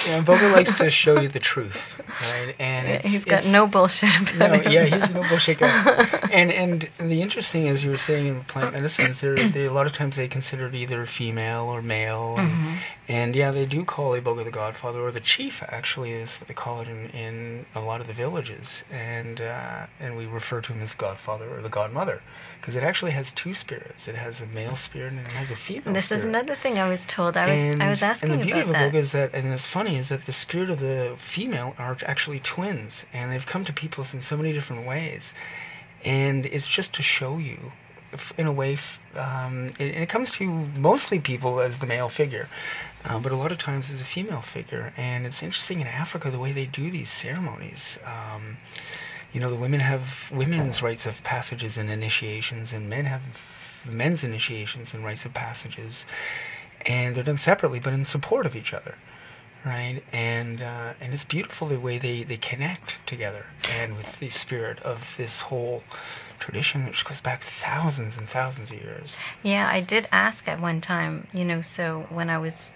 Yeah, Boga likes to show you the truth, right? And it's, he's got no bullshit about it. No, him. yeah, he's no bullshit guy. [laughs] and and the interesting, is you were saying in plant medicine, is there, there a lot of times they consider it either female or male, and, Mm-hmm. and yeah, they do call Iboga the Godfather or the Chief. Actually, is what they call it in, in a lot of the villages, and uh, and we refer to him as Godfather or the Godmother, because it actually has two spirits. It has a male spirit and it has a female. This is another thing I was told. I was I was asking about that. and the beauty of. Iboga is that, and it's funny, is that the spirit of the female are actually twins, and they've come to people in so many different ways, and it's just to show you, in a way, um, it, and it comes to mostly people as the male figure, uh, but a lot of times as a female figure, and it's interesting in Africa the way they do these ceremonies. Um, you know, the women have women's rites of passages and initiations, and men have men's initiations and rites of passages, and they're done separately, but in support of each other, right? And uh, and it's beautiful the way they they connect together, and with the spirit of this whole tradition which goes back thousands and thousands of years. Yeah, I did ask at one time, you know, so when I was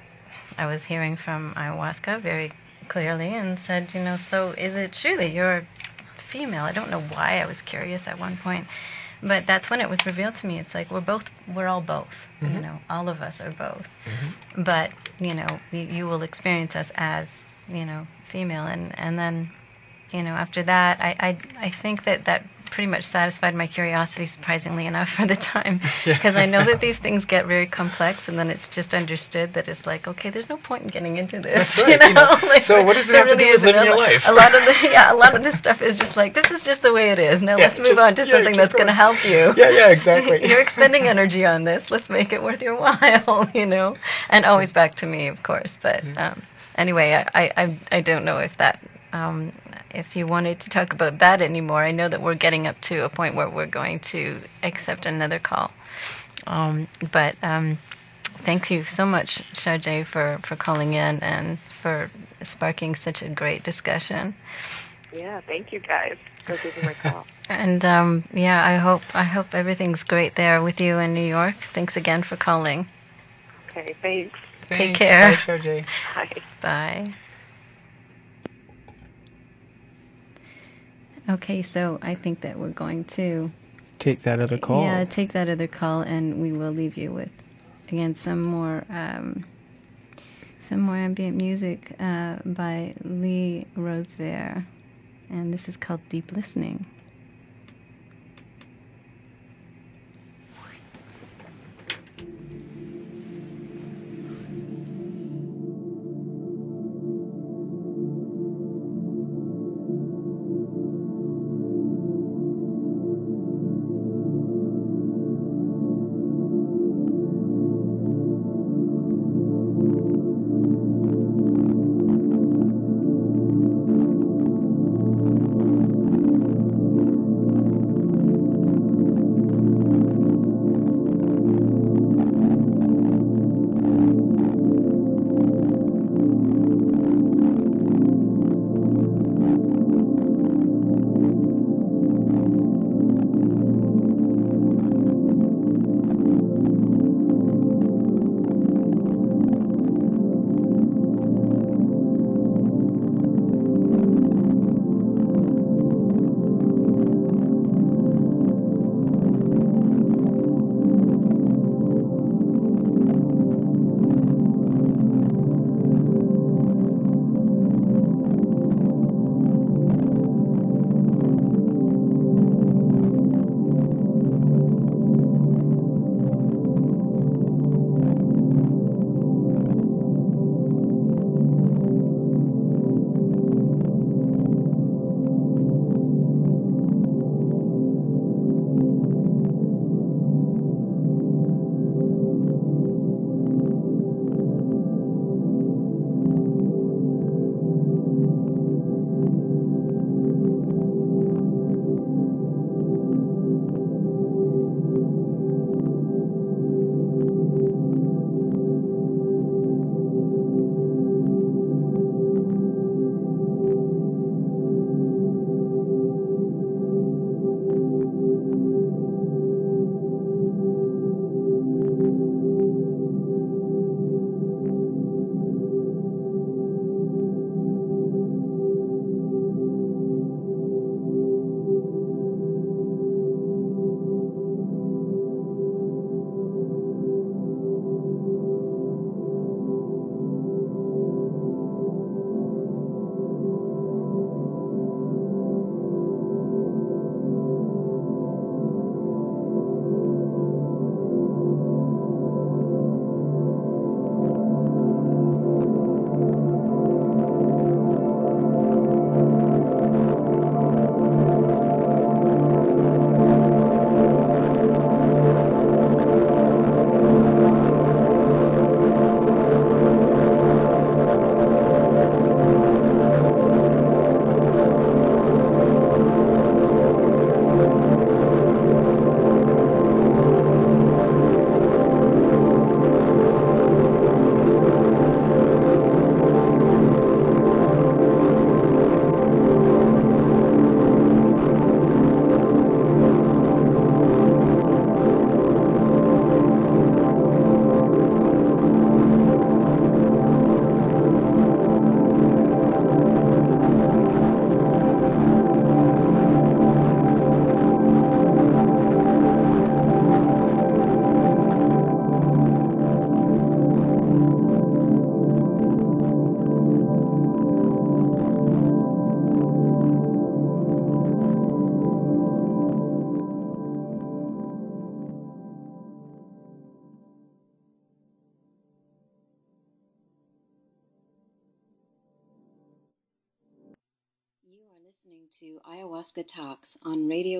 I was hearing from ayahuasca very clearly and said, you know, so is it true that you're female? I don't know why I was curious at one point. But that's when it was revealed to me. It's like we're both, we're all both. You mm-hmm. know, all of us are both. Mm-hmm. But you know, you, you will experience us as you know female, and and then you know after that, I I, I think that that pretty much satisfied my curiosity, surprisingly enough, for the time, [laughs] because I know that these things get very complex, and then it's just understood that it's like, okay, there's no point in getting into this. That's [laughs] right, You you know. know? [laughs] Like, So what does it have to do with living your life? A lot of the yeah, a lot of this stuff is just like this is just the way it is. Now Yeah, let's move just- on to yeah, something that's going to help you. Yeah, yeah, exactly. You're expending energy on this. Let's make it worth your while, you know. And always back to me, of course. But um, anyway, I, I- I don't know if that, um, if you wanted to talk about that anymore. I know that we're getting up to a point where we're going to accept another call. Um, but um, thank you so much, Xiao Jie, for, for calling in and for sparking such a great discussion. Yeah, thank you guys for taking my call. [laughs] And um, yeah, I hope I hope everything's great there with you in New York. Thanks again for calling. Okay, thanks. Take care. Bye, Bye. Okay, so I think that we're going to Take that other call. yeah take that other call, and we will leave you with again some more um, some more ambient music uh, by Lee Rosevere, and this is called Deep Listening.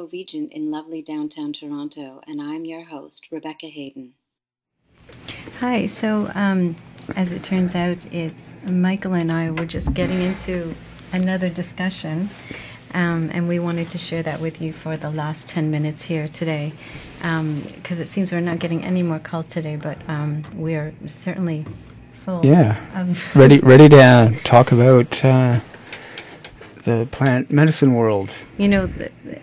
On Regent in lovely downtown Toronto, and I'm your host, Rebecca Hayden. Hi. So, um, as it turns out, it's Michael and I were just getting into another discussion, um, and we wanted to share that with you for the last 10 minutes here today. Because um, it seems we're not getting any more calls today, but um, we are certainly full. Yeah. [laughs] ready, ready to uh, talk about. Uh, the plant medicine world. You know, th- th-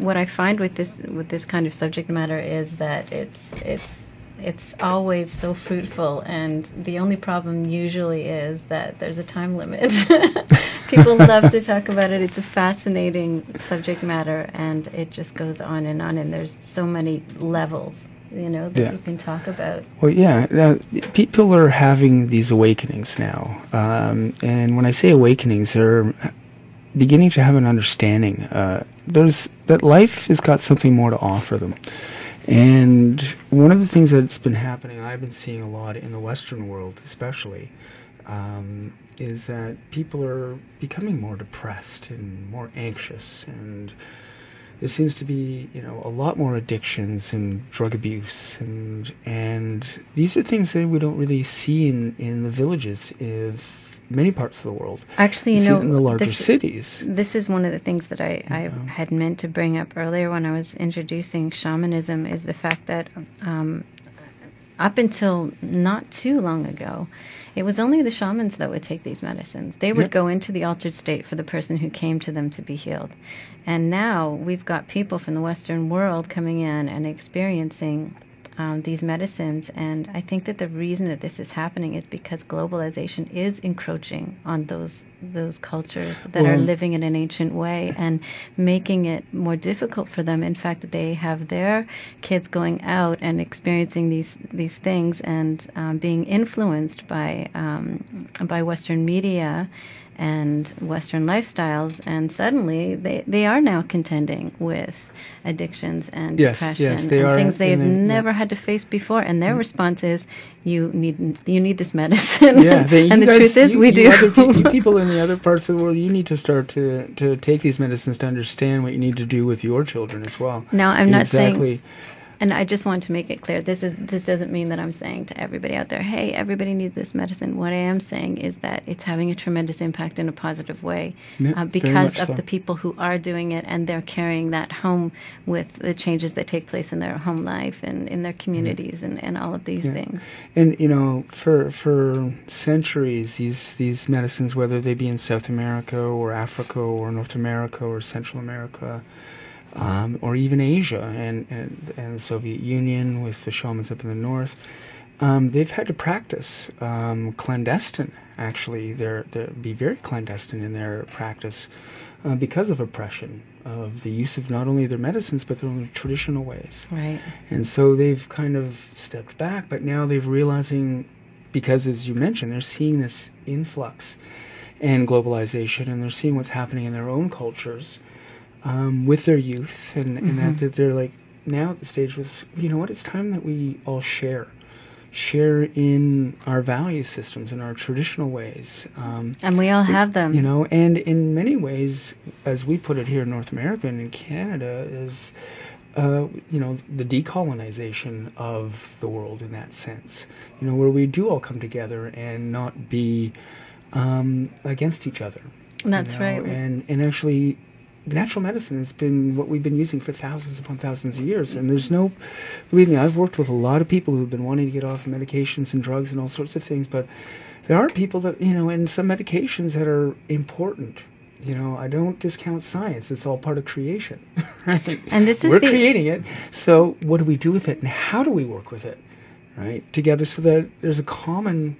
what I find with this with this kind of subject matter is that it's it's it's always so fruitful, and the only problem usually is that there's a time limit. [laughs] People love to talk about it. It's a fascinating subject matter, and it just goes on and on. And there's so many levels you know that yeah. you can talk about well yeah uh, people are having these awakenings now um, and when i say awakenings they're beginning to have an understanding. Uh, there's that life has got something more to offer them. And one of the things that's been happening, I've been seeing a lot in the Western world, especially, um, is that people are becoming more depressed and more anxious, and there seems to be, you know, a lot more addictions and drug abuse, and and these are things that we don't really see in in the villages if many parts of the world. Actually, you, know, in the larger this, cities. This is one of the things that I, I had meant to bring up earlier when I was introducing shamanism is the fact that um, up until not too long ago, it was only the shamans that would take these medicines. They would yep. go into the altered state for the person who came to them to be healed. And now we've got people from the Western world coming in and experiencing um, these medicines. And I think that the reason that this is happening is because globalization is encroaching on those those cultures that well, are living in an ancient way and making it more difficult for them. In fact, they have their kids going out and experiencing these these things and um, being influenced by um, by Western media and Western lifestyles, and suddenly they, they are now contending with addictions and yes, depression yes, and are, things they've never yeah. had to face before. And their mm. response is, "You need you need this medicine." Yeah, [laughs] they, and the guys, truth is, you, we you do. Other, you people in the other parts of the world, you need to start to to take these medicines to understand what you need to do with your children as well. Now, I'm not exactly. saying and I just want to make it clear this is this doesn't mean that I'm saying to everybody out there, hey, everybody needs this medicine. What I am saying is that it's having a tremendous impact in a positive way yep, uh, because of so. the people who are doing it and they're carrying that home with the changes that take place in their home life and in their communities mm-hmm. and, and all of these yeah. things. And you know, for for centuries, these these medicines, whether they be in South America or Africa or North America or Central America um, or even Asia and, and, and the Soviet Union with the shamans up in the north, um, they've had to practice um, clandestine. Actually, they're they be very clandestine in their practice uh, because of oppression of the use of not only their medicines but their own traditional ways. Right. And so they've kind of stepped back, but now they're realizing, because as you mentioned, they're seeing this influx and globalization, and they're seeing what's happening in their own cultures um, with their youth, and, and mm-hmm. that they're like now at the stage was you know what it's time that we all share share in our value systems and our traditional ways. Um, and we all have them. You know, and in many ways, as we put it here in North America and in Canada, is, uh, you know, the decolonization of the world in that sense. You know, where we do all come together and not be um, against each other. That's you know, right. And, and actually natural medicine has been what we've been using for thousands upon thousands of years. And there's no, believe me, I've worked with a lot of people who've been wanting to get off medications and drugs and all sorts of things, but there are people that, you know, and some medications that are important. You know, I don't discount science. It's all part of creation. Right? [laughs] And this is We're creating it. So what do we do with it and how do we work with it? Right? Together so that there's a common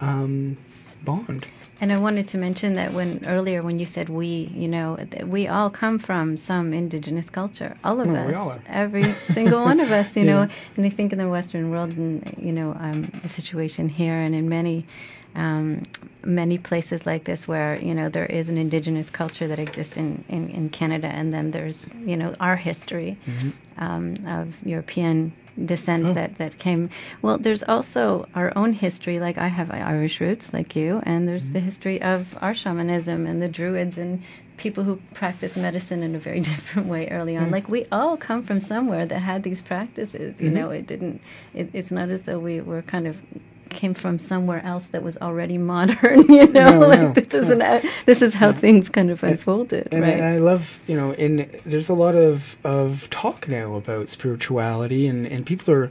um, bond. And I wanted to mention that when earlier when you said we, you know, we all come from some indigenous culture. All of well, us, every single one of us, [laughs] you yeah. know. And I think in the Western world, and you know, um, the situation here and in many. Um, many places like this where you know there is an indigenous culture that exists in, in, in Canada and then there's you know our history mm-hmm. um, of European descent Oh. that that came. Well, there's also our own history. Like I have Irish roots, like you, and there's Mm-hmm. the history of our shamanism and the Druids and people who practice medicine in a very [laughs] different way early on. Like we all come from somewhere that had these practices. You Mm-hmm. know, it didn't. It, it's not as though we were kind of came from somewhere else that was already modern. [laughs] You know, No, like no, this is an this is how things kind of unfolded, and right? I, I love you know and there's a lot of of talk now about spirituality and and people are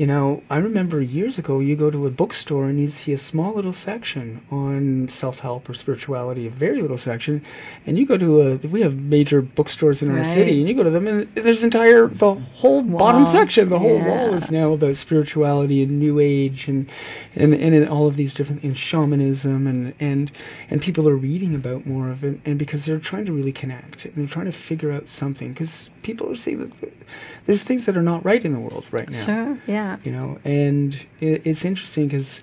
you know i remember years ago you go to a bookstore and you'd see a small little section on self-help or spirituality a very little section and you go to a we have major bookstores in our Right. city and you go to them and there's entire the whole bottom section the whole wall is now about spirituality and new age and and and all of these different in shamanism and and and people are reading about more of it and because they're trying to really connect and they're trying to figure out something because people are seeing that there's things that are not right in the world right now Sure, yeah. you know and it, it's interesting because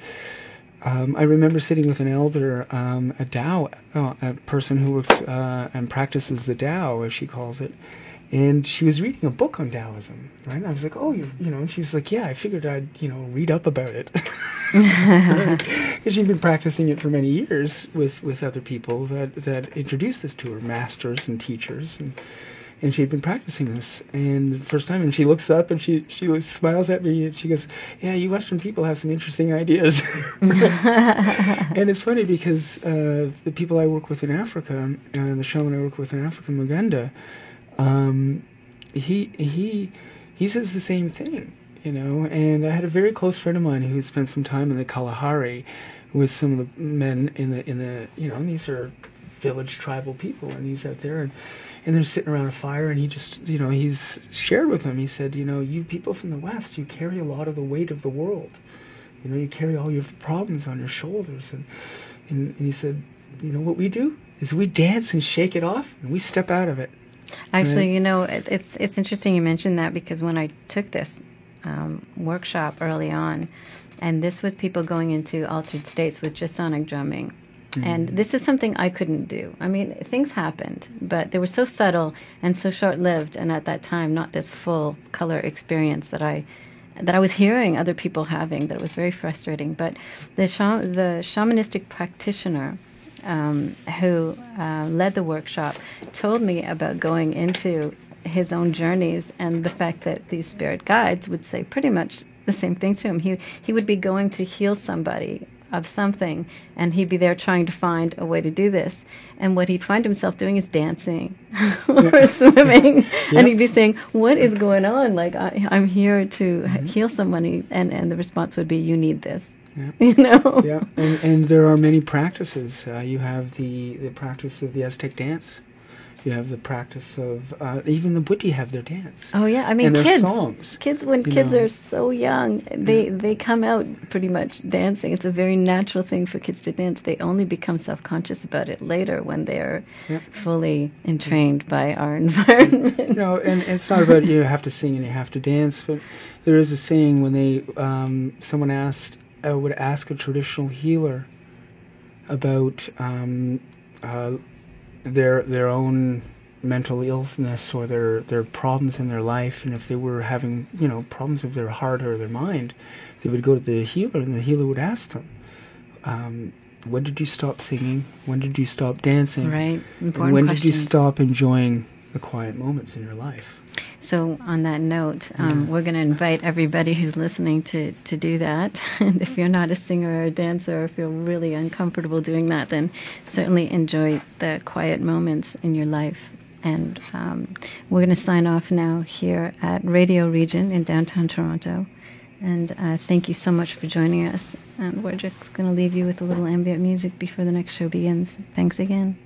um, I remember sitting with an elder, um, a Tao, uh, a person who works uh, and practices the Tao, as she calls it, and she was reading a book on Taoism, right? And I was like, "Oh, you, you know," and she was like, "Yeah, I figured I'd, you know, read up about it," [laughs] because she'd been practicing it for many years with with other people that that introduced this to her, masters and teachers, and and she'd been practicing this and first time and she looks up and she she smiles at me and she goes yeah you western people have some interesting ideas. [laughs] And it's funny because uh, the people i work with in africa and the shaman i work with in africa Moughenda um, he he he says the same thing you know? And i had a very close friend of mine who spent some time in the kalahari with some of the men in the in the you know and these are village tribal people and he's out there and and they're sitting around a fire and he just you know he's shared with them he said you know you people from the west you carry a lot of the weight of the world you know you carry all your problems on your shoulders and and, and he said you know what we do is we dance and shake it off and we step out of it Actually, Right. you know, it, it's it's interesting you mentioned that because when I took this um, workshop early on, and this was people going into altered states with just sonic drumming. And this is something I couldn't do. I mean, things happened, but they were so subtle and so short-lived, and at that time, not this full color experience that I that I was hearing other people having. That it was very frustrating. But the sha- the shamanistic practitioner um, who uh, led the workshop told me about going into his own journeys and the fact that these spirit guides would say pretty much the same thing to him. He he would be going to heal somebody of something and he'd be there trying to find a way to do this. And what he'd find himself doing is dancing [laughs] or swimming. [laughs] And he'd be saying what is going on? Like I, i'm here to h heal somebody. And and the response would be you need this. Yeah. [laughs] you know? Yeah. And, and there are many practices. Uh, you have the the practice of the aztec dance you have the practice of uh, even the Buddhi have their dance Oh yeah, I mean and their kids. songs Kids when kids know. are so young, they they come out pretty much dancing. It's a very natural thing for kids to dance. They only become self-conscious about it later when they're Yep. fully entrained by our environment. you know, and it's not about you have to sing and you have to dance, but there is a saying when they um, someone asked uh, would ask a traditional healer about um, uh, their their own mental illness or their their problems in their life, and if they were having you know problems of their heart or their mind, they would go to the healer, and the healer would ask them. Um, when did you stop singing? When did you stop dancing? right. Important when questions. did you stop enjoying the quiet moments in your life? So, on that note, um, we're going to invite everybody who's listening to, to do that. [laughs] And if you're not a singer or a dancer or feel really uncomfortable doing that, then certainly enjoy the quiet moments in your life. And um, we're going to sign off now here at Radio Regent in downtown Toronto. And uh, thank you so much for joining us. And we're just going to leave you with a little ambient music before the next show begins. Thanks again.